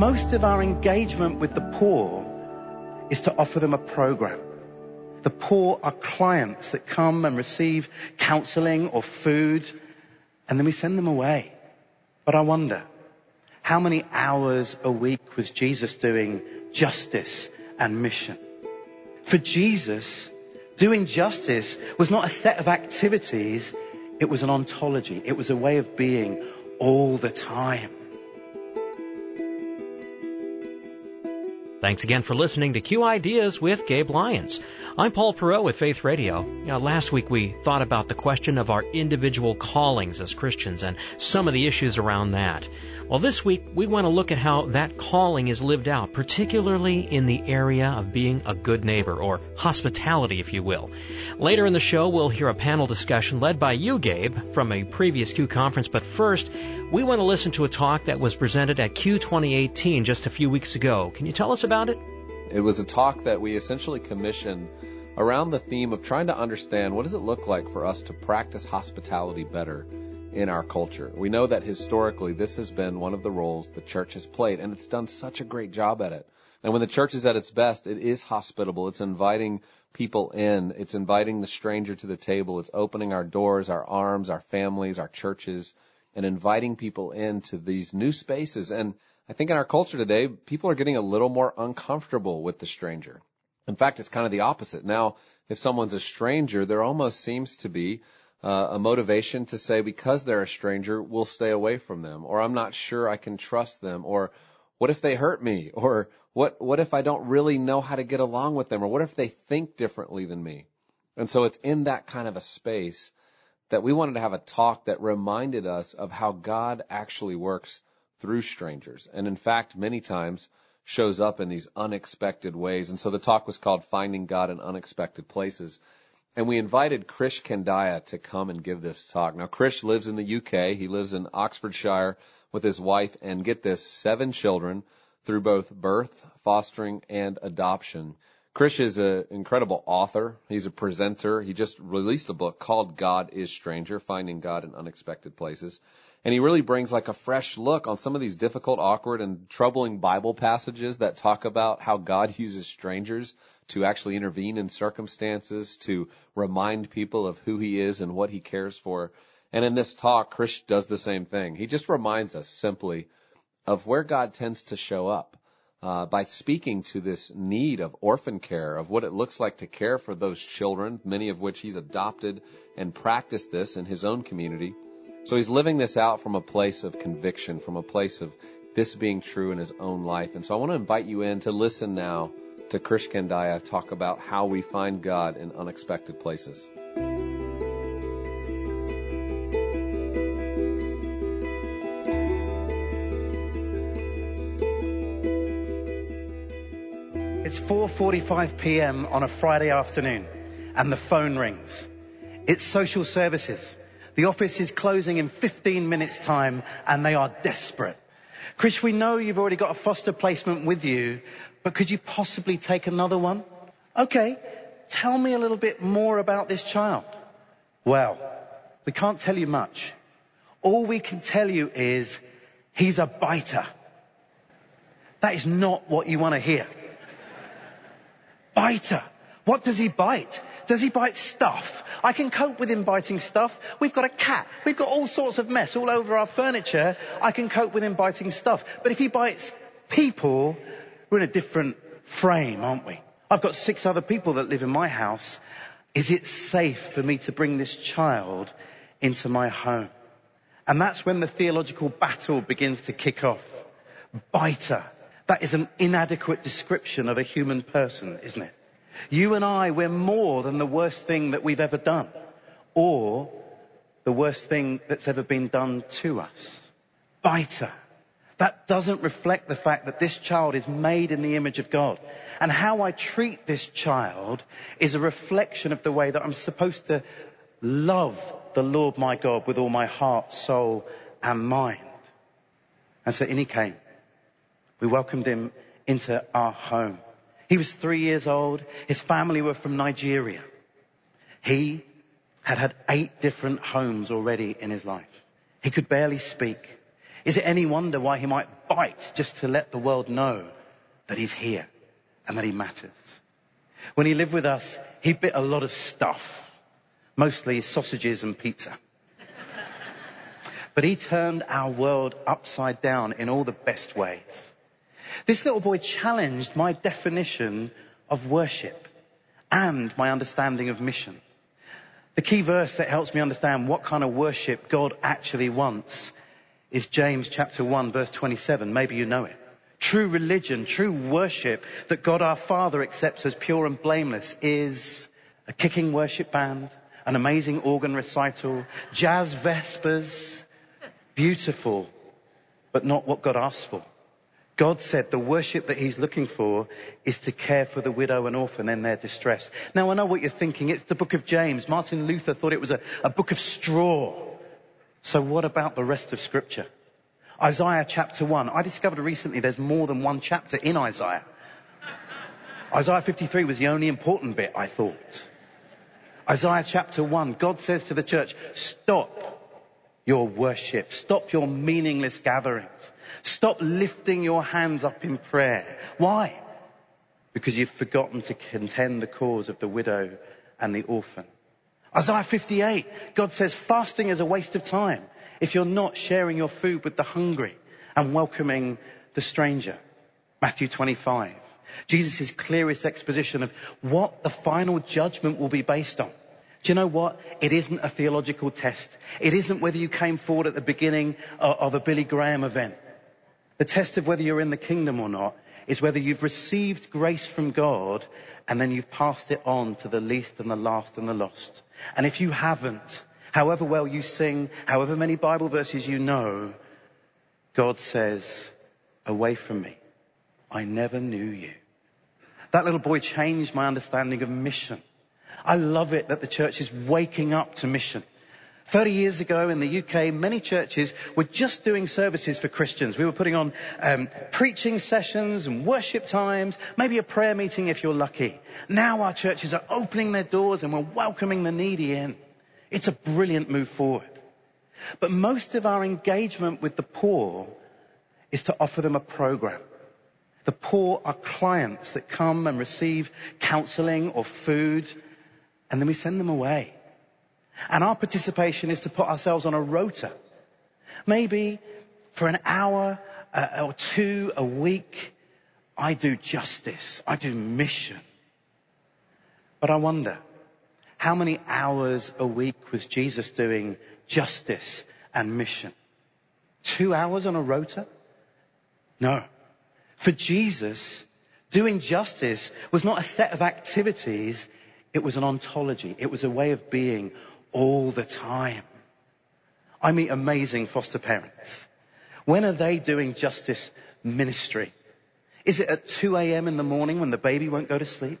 most of our engagement with the poor is to offer them a program. The poor are clients that come and receive counseling or food, and then we send them away. But I wonder, how many hours a week was Jesus doing justice and mission? For Jesus, doing justice was not a set of activities, it was an ontology. It was a way of being all the time. Thanks again for listening to Q Ideas with Gabe Lyons. I'm Paul Perot with Faith Radio. You know, last week we thought about the question of our individual callings as Christians and some of the issues around that. Well, this week we want to look at how that calling is lived out, particularly in the area of being a good neighbor, or hospitality, if you will. Later in the show, we'll hear a panel discussion led by you, Gabe, from a previous Q conference, but first, we want to listen to a talk that was presented at Q 2018 just a few weeks ago. Can you tell us about it? It was a talk that we essentially commissioned around the theme of trying to understand what does it look like for us to practice hospitality better in our culture. We know that historically this has been one of the roles the church has played and it's done such a great job at it. And when the church is at its best, it is hospitable. It's inviting people in. It's inviting the stranger to the table. It's opening our doors, our arms, our families, our churches and inviting people into these new spaces. And I think in our culture today, people are getting a little more uncomfortable with the stranger. In fact, it's kind of the opposite. Now, if someone's a stranger, there almost seems to be uh, a motivation to say because they're a stranger, we'll stay away from them, or I'm not sure I can trust them, or what if they hurt me, or what what if I don't really know how to get along with them, or what if they think differently than me? And so it's in that kind of a space that we wanted to have a talk that reminded us of how God actually works through strangers. And in fact, many times shows up in these unexpected ways. And so the talk was called Finding God in Unexpected Places. And we invited Krish Kandiah to come and give this talk. Now, Krish lives in the UK. He lives in Oxfordshire with his wife and get this, seven children through both birth, fostering, and adoption. Krish is an incredible author. He's a presenter. He just released a book called God is Stranger, Finding God in Unexpected Places. And he really brings like a fresh look on some of these difficult, awkward, and troubling Bible passages that talk about how God uses strangers to actually intervene in circumstances, to remind people of who he is and what he cares for. And in this talk, Krish does the same thing. He just reminds us simply of where God tends to show up uh, by speaking to this need of orphan care, of what it looks like to care for those children, many of which he's adopted and practiced this in his own community. So he's living this out from a place of conviction, from a place of this being true in his own life. And so I want to invite you in to listen now to Krish Kandiah talk about how we find God in unexpected places. It's 4:45 p.m. on a Friday afternoon and the phone rings. It's social services. The office is closing in 15 minutes time and they are desperate. Krish, we know you've already got a foster placement with you, but could you possibly take another one? Okay. Tell me a little bit more about this child. Well, we can't tell you much. All we can tell you is he's a biter. That is not what you want to hear biter. What does he bite? Does he bite stuff? I can cope with him biting stuff. We've got a cat. We've got all sorts of mess all over our furniture. I can cope with him biting stuff. But if he bites people, we're in a different frame, aren't we? I've got six other people that live in my house. Is it safe for me to bring this child into my home? And that's when the theological battle begins to kick off. Biter. That is an inadequate description of a human person, isn't it? You and I, we're more than the worst thing that we've ever done. Or the worst thing that's ever been done to us. Biter. That doesn't reflect the fact that this child is made in the image of God. And how I treat this child is a reflection of the way that I'm supposed to love the Lord my God with all my heart, soul, and mind. And so in he came. We welcomed him into our home. He was three years old. His family were from Nigeria. He had had eight different homes already in his life. He could barely speak. Is it any wonder why he might bite just to let the world know that he's here and that he matters? When he lived with us, he bit a lot of stuff, mostly sausages and pizza. but he turned our world upside down in all the best ways. This little boy challenged my definition of worship and my understanding of mission. The key verse that helps me understand what kind of worship God actually wants is James chapter 1 verse 27. Maybe you know it. True religion, true worship that God our Father accepts as pure and blameless is a kicking worship band, an amazing organ recital, jazz vespers, beautiful, but not what God asks for. God said the worship that he's looking for is to care for the widow and orphan in their distress. Now I know what you're thinking. It's the book of James. Martin Luther thought it was a, a book of straw. So what about the rest of scripture? Isaiah chapter 1. I discovered recently there's more than one chapter in Isaiah. Isaiah 53 was the only important bit, I thought. Isaiah chapter 1, God says to the church, stop your worship. Stop your meaningless gatherings. Stop lifting your hands up in prayer. Why? Because you've forgotten to contend the cause of the widow and the orphan. Isaiah 58, God says fasting is a waste of time if you're not sharing your food with the hungry and welcoming the stranger. Matthew 25, Jesus' clearest exposition of what the final judgment will be based on. Do you know what? It isn't a theological test. It isn't whether you came forward at the beginning of a Billy Graham event. The test of whether you're in the kingdom or not is whether you've received grace from God and then you've passed it on to the least and the last and the lost. And if you haven't, however well you sing, however many Bible verses you know, God says, away from me. I never knew you. That little boy changed my understanding of mission. I love it that the church is waking up to mission. 30 years ago in the UK, many churches were just doing services for Christians. We were putting on um, preaching sessions and worship times, maybe a prayer meeting if you're lucky. Now our churches are opening their doors and we're welcoming the needy in. It's a brilliant move forward. But most of our engagement with the poor is to offer them a program. The poor are clients that come and receive counseling or food and then we send them away. And our participation is to put ourselves on a rota. Maybe for an hour uh, or two a week, I do justice. I do mission. But I wonder, how many hours a week was Jesus doing justice and mission? Two hours on a rota? No. For Jesus, doing justice was not a set of activities, it was an ontology. It was a way of being all the time. I meet amazing foster parents. When are they doing justice ministry? Is it at 2 a.m. in the morning when the baby won't go to sleep?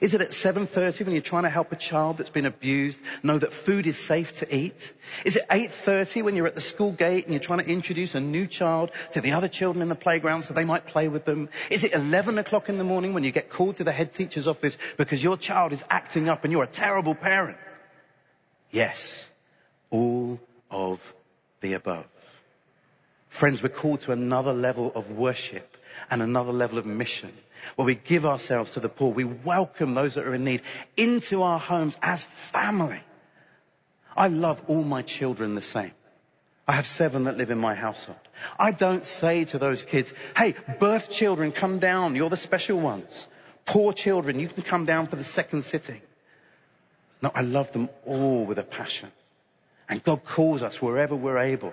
Is it at 7.30 when you're trying to help a child that's been abused know that food is safe to eat? Is it 8.30 when you're at the school gate and you're trying to introduce a new child to the other children in the playground so they might play with them? Is it 11 o'clock in the morning when you get called to the head teacher's office because your child is acting up and you're a terrible parent? Yes, all of the above. Friends, we're called to another level of worship and another level of mission where we give ourselves to the poor. We welcome those that are in need into our homes as family. I love all my children the same. I have seven that live in my household. I don't say to those kids, hey, birth children, come down. You're the special ones. Poor children, you can come down for the second sitting. No, I love them all with a passion. And God calls us wherever we're able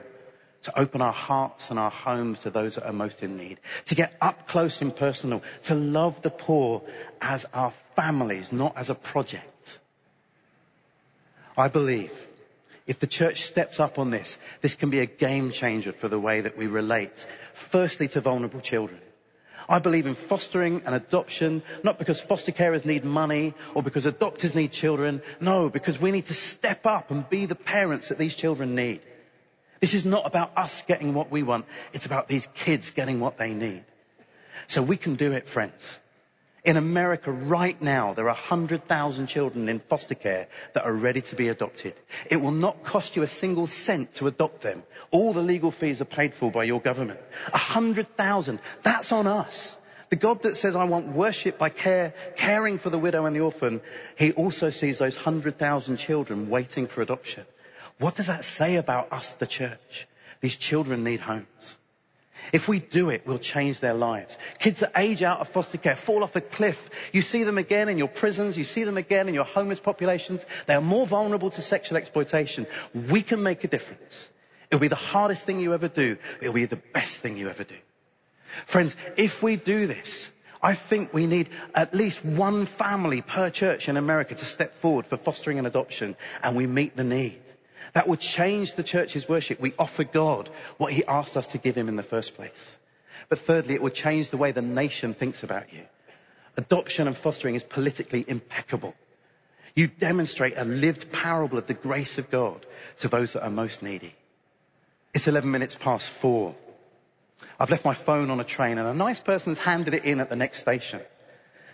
to open our hearts and our homes to those that are most in need, to get up close and personal, to love the poor as our families, not as a project. I believe If the church steps up on this, this can be a game changer for the way that we relate, firstly to vulnerable children. I believe in fostering and adoption, not because foster carers need money or because adopters need children. No, because we need to step up and be the parents that these children need. This is not about us getting what we want. It's about these kids getting what they need. So we can do it, friends. In America right now, there are 100,000 children in foster care that are ready to be adopted. It will not cost you a single cent to adopt them. All the legal fees are paid for by your government. 100,000. That's on us. The God that says, I want worship by care, caring for the widow and the orphan, he also sees those 100,000 children waiting for adoption. What does that say about us, the church? These children need homes. If we do it, we'll change their lives. Kids that age out of foster care fall off a cliff. You see them again in your prisons. You see them again in your homeless populations. They are more vulnerable to sexual exploitation. We can make a difference. It'll be the hardest thing you ever do. It'll be the best thing you ever do. Friends, if we do this, I think we need at least one family per church in America to step forward for fostering and adoption and we meet the need. That would change the church's worship. We offer God what he asked us to give him in the first place. But thirdly, it would change the way the nation thinks about you. Adoption and fostering is politically impeccable. You demonstrate a lived parable of the grace of God to those that are most needy. It's 11 minutes past four. I've left my phone on a train and a nice person has handed it in at the next station.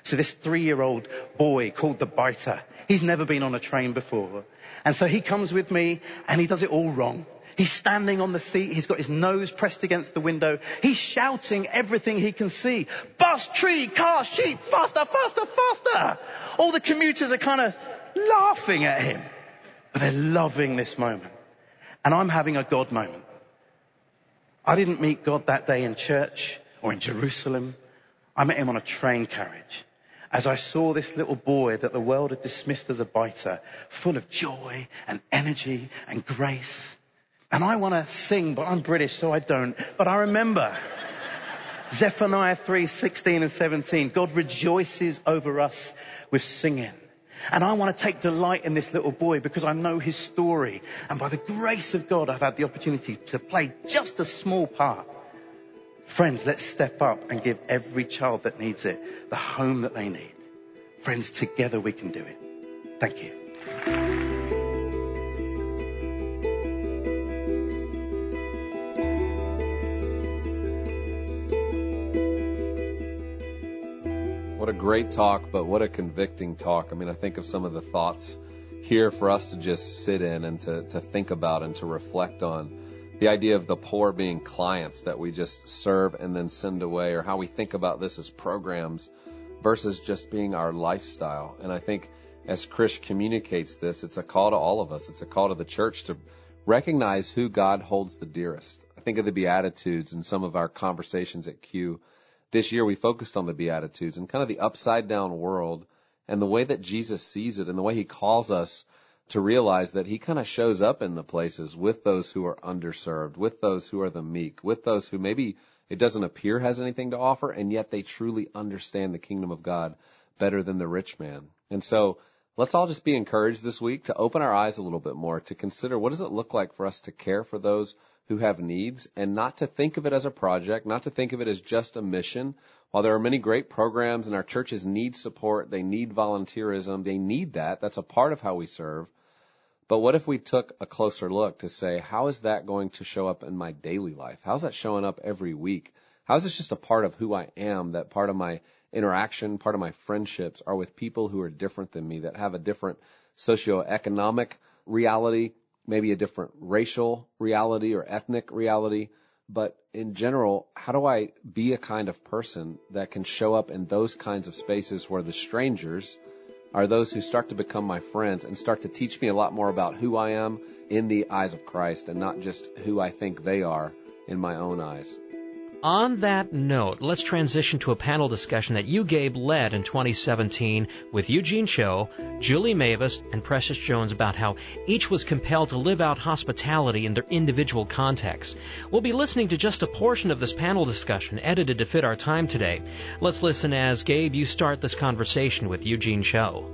So this three-year-old boy called the biter, he's never been on a train before. And so he comes with me and he does it all wrong. He's standing on the seat. He's got his nose pressed against the window. He's shouting everything he can see. Bus, tree, car, sheep, faster, faster, faster. All the commuters are kind of laughing at him, but they're loving this moment. And I'm having a God moment. I didn't meet God that day in church or in Jerusalem. I met him on a train carriage as I saw this little boy that the world had dismissed as a biter, full of joy and energy and grace. And I want to sing, but I'm British, so I don't. But I remember Zephaniah 3, 16 and 17. God rejoices over us with singing. And I want to take delight in this little boy because I know his story. And by the grace of God, I've had the opportunity to play just a small part. Friends, let's step up and give every child that needs it the home that they need. Friends, together we can do it. Thank you. What a great talk, but what a convicting talk. I mean, I think of some of the thoughts here for us to just sit in and to, to think about and to reflect on the idea of the poor being clients that we just serve and then send away, or how we think about this as programs versus just being our lifestyle. And I think as Krish communicates this, it's a call to all of us. It's a call to the church to recognize who God holds the dearest. I think of the Beatitudes and some of our conversations at Q. This year we focused on the Beatitudes and kind of the upside down world and the way that Jesus sees it and the way he calls us to realize that he kind of shows up in the places with those who are underserved, with those who are the meek, with those who maybe it doesn't appear has anything to offer, and yet they truly understand the kingdom of God better than the rich man. And so let's all just be encouraged this week to open our eyes a little bit more, to consider what does it look like for us to care for those who have needs and not to think of it as a project, not to think of it as just a mission. While there are many great programs and our churches need support, they need volunteerism, they need that. That's a part of how we serve. But what if we took a closer look to say, how is that going to show up in my daily life? How's that showing up every week? How is this just a part of who I am, that part of my interaction, part of my friendships are with people who are different than me, that have a different socioeconomic reality, maybe a different racial reality or ethnic reality. But in general, how do I be a kind of person that can show up in those kinds of spaces where the strangers are those who start to become my friends and start to teach me a lot more about who I am in the eyes of Christ and not just who I think they are in my own eyes. On that note, let's transition to a panel discussion that you, Gabe, led in 2017 with Eugene Cho, Julie Mavis, and Precious Jones about how each was compelled to live out hospitality in their individual contexts. We'll be listening to just a portion of this panel discussion, edited to fit our time today. Let's listen as, Gabe, you start this conversation with Eugene Cho.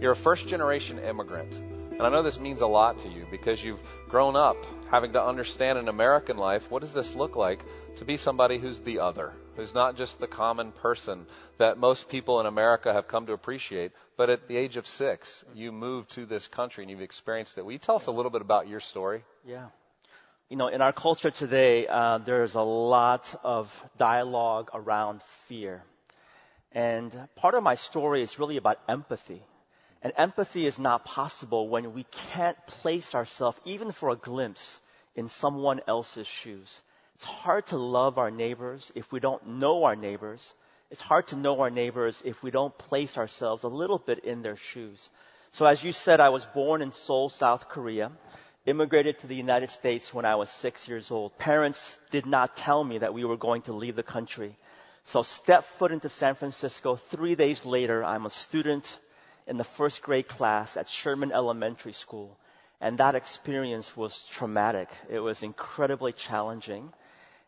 You're a first generation immigrant. And I know this means a lot to you because you've grown up having to understand in American life what does this look like to be somebody who's the other, who's not just the common person that most people in America have come to appreciate, but at the age of six, you moved to this country and you've experienced it. Will you tell us a little bit about your story? Yeah. You know, in our culture today, uh, there's a lot of dialogue around fear. And part of my story is really about empathy. And empathy is not possible when we can't place ourselves, even for a glimpse, in someone else's shoes. It's hard to love our neighbors if we don't know our neighbors. It's hard to know our neighbors if we don't place ourselves a little bit in their shoes. So as you said, I was born in Seoul, South Korea, immigrated to the United States when I was six years old. Parents did not tell me that we were going to leave the country. So step foot into San Francisco. Three days later, I'm a student in the first grade class at Sherman Elementary School. And that experience was traumatic. It was incredibly challenging.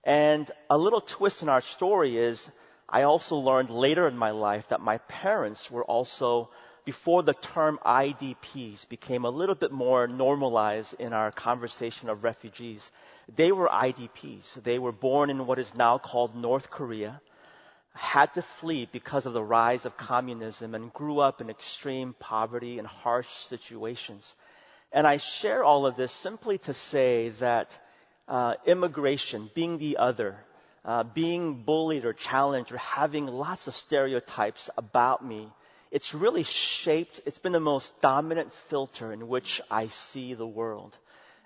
And a little twist in our story is I also learned later in my life that my parents were also, before the term IDPs became a little bit more normalized in our conversation of refugees, they were IDPs. They were born in what is now called North Korea had to flee because of the rise of communism and grew up in extreme poverty and harsh situations. And I share all of this simply to say that uh, immigration, being the other, uh, being bullied or challenged or having lots of stereotypes about me, it's really shaped, it's been the most dominant filter in which I see the world.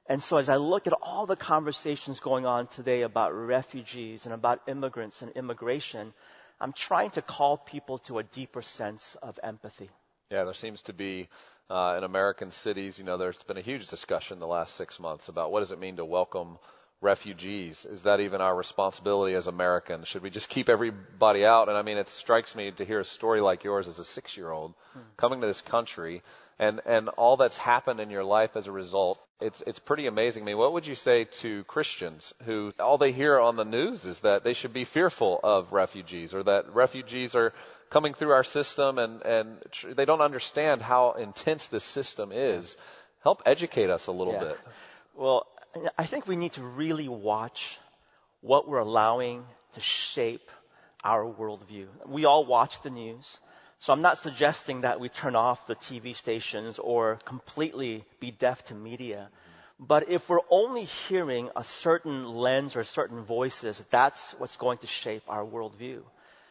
And so as I look at all the conversations going on today about refugees and about immigrants and immigration, I'm trying to call people to a deeper sense of empathy. Yeah, there seems to be uh, in American cities, you know, there's been a huge discussion the last six months about what does it mean to welcome refugees? Is that even our responsibility as Americans? Should we just keep everybody out? And I mean, it strikes me to hear a story like yours as a six year old hmm. coming to this country and, and all that's happened in your life as a result. It's, it's pretty amazing. I mean, what would you say to Christians who all they hear on the news is that they should be fearful of refugees or that refugees are coming through our system and, and tr- they don't understand how intense this system is? Help educate us a little yeah. bit. Well, I think we need to really watch what we're allowing to shape our worldview. We all watch the news. So I'm not suggesting that we turn off the TV stations or completely be deaf to media. But if we're only hearing a certain lens or certain voices, that's what's going to shape our worldview.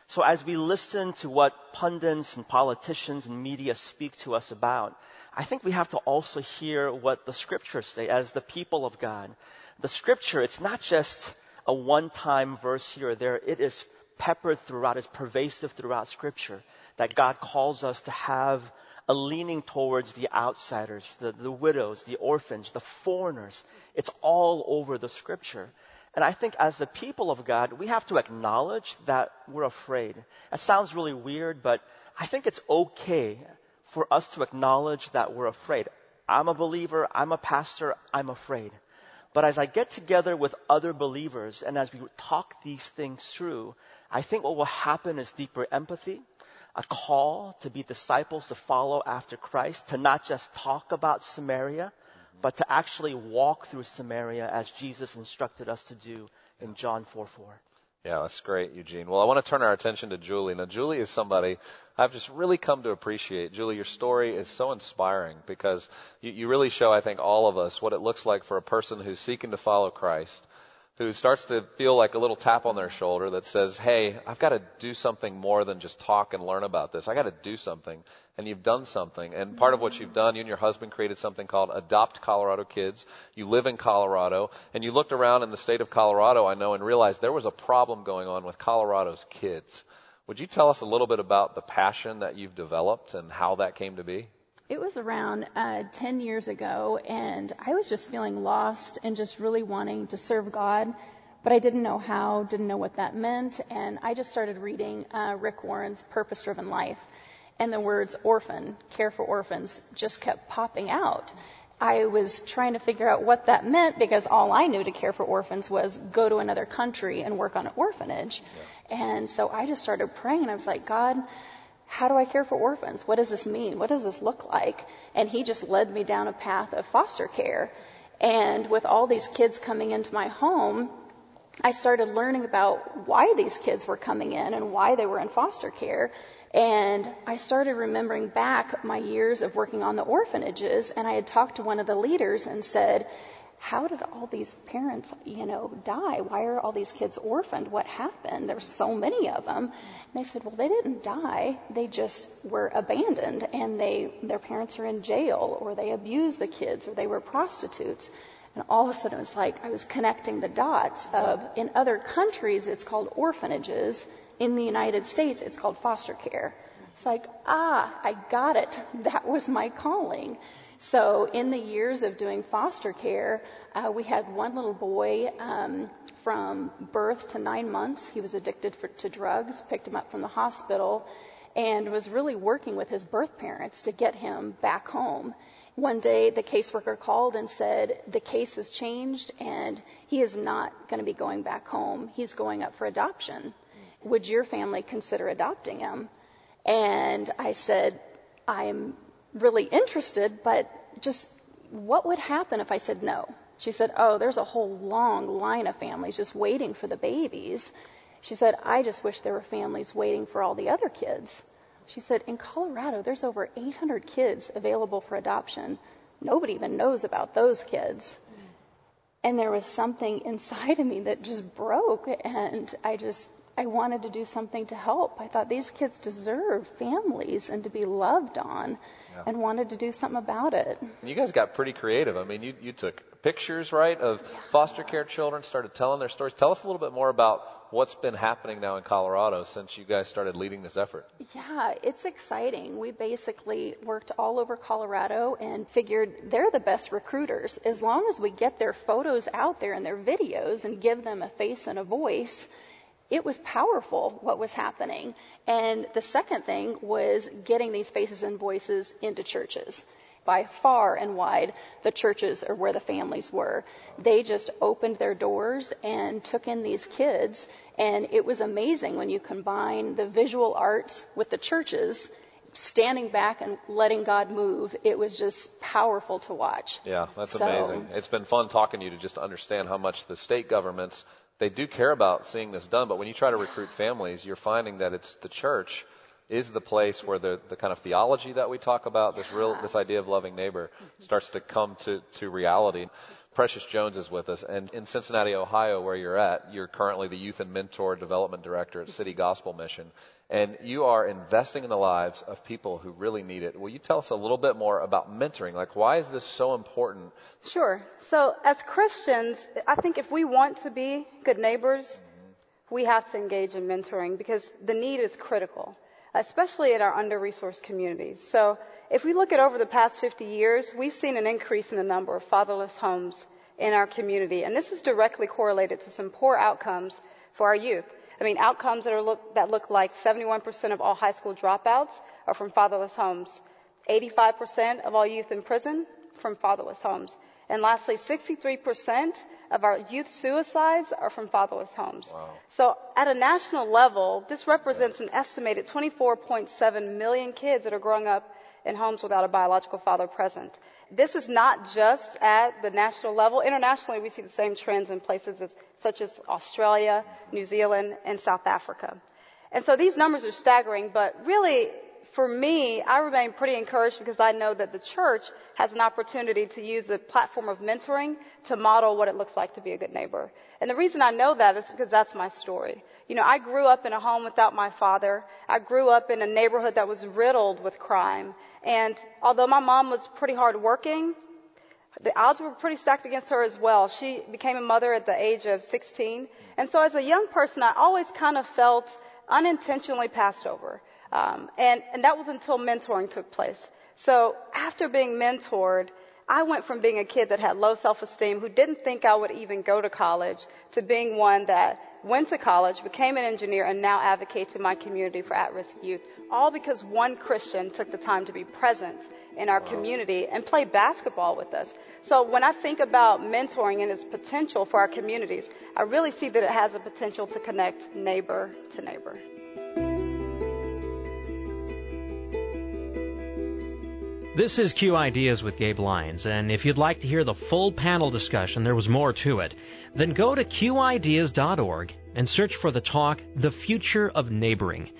So as we listen to what pundits and politicians and media speak to us about, I think we have to also hear what the scriptures say as the people of God. The scripture, it's not just a one-time verse here or there. It is peppered throughout, it's pervasive throughout scripture that God calls us to have a leaning towards the outsiders, the, the widows, the orphans, the foreigners. It's all over the scripture. And I think as the people of God, we have to acknowledge that we're afraid. That sounds really weird, but I think it's okay for us to acknowledge that we're afraid. I'm a believer, I'm a pastor, I'm afraid. But as I get together with other believers and as we talk these things through, I think what will happen is deeper empathy, a call to be disciples to follow after Christ, to not just talk about Samaria, but to actually walk through Samaria as Jesus instructed us to do in John 4 4. Yeah, that's great, Eugene. Well, I want to turn our attention to Julie. Now, Julie is somebody I've just really come to appreciate. Julie, your story is so inspiring because you, you really show, I think, all of us what it looks like for a person who's seeking to follow Christ who starts to feel like a little tap on their shoulder that says, Hey, I've got to do something more than just talk and learn about this. I got to do something. And you've done something. And part of what you've done, you and your husband created something called Adopt Colorado Kids. You live in Colorado and you looked around in the state of Colorado, I know, and realized there was a problem going on with Colorado's kids. Would you tell us a little bit about the passion that you've developed and how that came to be? It was around uh, 10 years ago, and I was just feeling lost and just really wanting to serve God, but I didn't know how, didn't know what that meant, and I just started reading uh, Rick Warren's Purpose Driven Life, and the words orphan, care for orphans, just kept popping out. I was trying to figure out what that meant because all I knew to care for orphans was go to another country and work on an orphanage. Yeah. And so I just started praying and I was like, God, how do I care for orphans? What does this mean? What does this look like? And he just led me down a path of foster care. And with all these kids coming into my home, I started learning about why these kids were coming in and why they were in foster care. And I started remembering back my years of working on the orphanages, and I had talked to one of the leaders and said, how did all these parents, you know, die? Why are all these kids orphaned? What happened? There's so many of them. And they said, well, they didn't die. They just were abandoned and they, their parents are in jail or they abused the kids or they were prostitutes. And all of a sudden it was like I was connecting the dots of in other countries it's called orphanages. In the United States it's called foster care. It's like, ah, I got it. That was my calling. So, in the years of doing foster care, uh, we had one little boy um, from birth to nine months. He was addicted for, to drugs, picked him up from the hospital, and was really working with his birth parents to get him back home. One day, the caseworker called and said, The case has changed and he is not going to be going back home. He's going up for adoption. Would your family consider adopting him? And I said, I'm really interested, but just what would happen if I said no? She said, Oh, there's a whole long line of families just waiting for the babies. She said, I just wish there were families waiting for all the other kids. She said, In Colorado, there's over 800 kids available for adoption. Nobody even knows about those kids. And there was something inside of me that just broke, and I just I wanted to do something to help. I thought these kids deserve families and to be loved on yeah. and wanted to do something about it. You guys got pretty creative. I mean, you, you took pictures, right, of yeah. foster care children, started telling their stories. Tell us a little bit more about what's been happening now in Colorado since you guys started leading this effort. Yeah, it's exciting. We basically worked all over Colorado and figured they're the best recruiters. As long as we get their photos out there and their videos and give them a face and a voice, it was powerful what was happening. And the second thing was getting these faces and voices into churches. By far and wide, the churches are where the families were. They just opened their doors and took in these kids. And it was amazing when you combine the visual arts with the churches standing back and letting God move. It was just powerful to watch. Yeah, that's so, amazing. It's been fun talking to you to just understand how much the state governments they do care about seeing this done, but when you try to recruit families, you're finding that it's the church is the place where the, the kind of theology that we talk about, this real this idea of loving neighbor, starts to come to, to reality. Precious Jones is with us, and in Cincinnati, Ohio, where you're at, you're currently the Youth and Mentor Development Director at City Gospel Mission, and you are investing in the lives of people who really need it. Will you tell us a little bit more about mentoring? Like, why is this so important? Sure. So, as Christians, I think if we want to be good neighbors, mm-hmm. we have to engage in mentoring because the need is critical, especially in our under-resourced communities. So, if we look at over the past 50 years, we've seen an increase in the number of fatherless homes in our community. And this is directly correlated to some poor outcomes for our youth. I mean, outcomes that, look, that look like 71% of all high school dropouts are from fatherless homes. 85% of all youth in prison from fatherless homes. And lastly, 63% of our youth suicides are from fatherless homes. Wow. So at a national level, this represents an estimated 24.7 million kids that are growing up in homes without a biological father present. This is not just at the national level. Internationally, we see the same trends in places as, such as Australia, New Zealand, and South Africa. And so these numbers are staggering, but really, for me, I remain pretty encouraged because I know that the church has an opportunity to use the platform of mentoring to model what it looks like to be a good neighbor. And the reason I know that is because that's my story. You know, I grew up in a home without my father. I grew up in a neighborhood that was riddled with crime. And although my mom was pretty hardworking, the odds were pretty stacked against her as well. She became a mother at the age of 16. And so as a young person, I always kind of felt unintentionally passed over. Um, and, and that was until mentoring took place. So after being mentored, I went from being a kid that had low self-esteem, who didn't think I would even go to college, to being one that went to college, became an engineer, and now advocates in my community for at-risk youth. All because one Christian took the time to be present in our community and play basketball with us. So when I think about mentoring and its potential for our communities, I really see that it has a potential to connect neighbor to neighbor. This is Q Ideas with Gabe Lyons, and if you'd like to hear the full panel discussion, there was more to it, then go to qideas.org and search for the talk, The Future of Neighboring.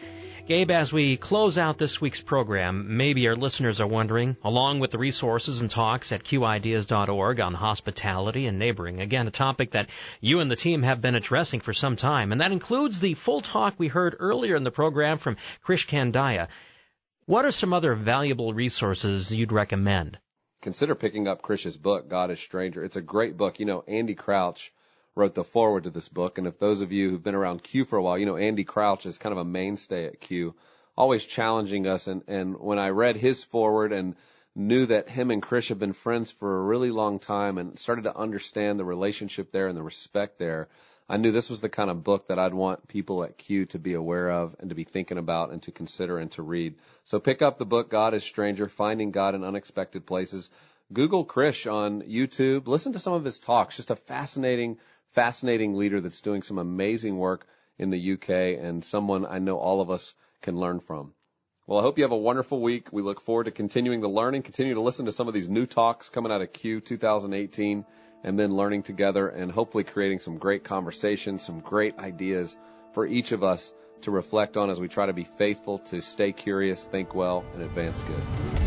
Gabe, as we close out this week's program, maybe our listeners are wondering, along with the resources and talks at qideas.org on hospitality and neighboring, again, a topic that you and the team have been addressing for some time, and that includes the full talk we heard earlier in the program from Krish Kandiah. What are some other valuable resources you'd recommend? Consider picking up Krish's book, God is Stranger. It's a great book. You know, Andy Crouch wrote the foreword to this book, and if those of you who've been around Q for a while, you know Andy Crouch is kind of a mainstay at Q, always challenging us. And, and when I read his foreword and knew that him and Krish have been friends for a really long time and started to understand the relationship there and the respect there, I knew this was the kind of book that I'd want people at Q to be aware of and to be thinking about and to consider and to read. So pick up the book God is Stranger, Finding God in Unexpected Places. Google Krish on YouTube. Listen to some of his talks. Just a fascinating, fascinating leader that's doing some amazing work in the UK and someone I know all of us can learn from. Well, I hope you have a wonderful week. We look forward to continuing the learning, continue to listen to some of these new talks coming out of Q 2018 and then learning together and hopefully creating some great conversations, some great ideas for each of us to reflect on as we try to be faithful, to stay curious, think well, and advance good.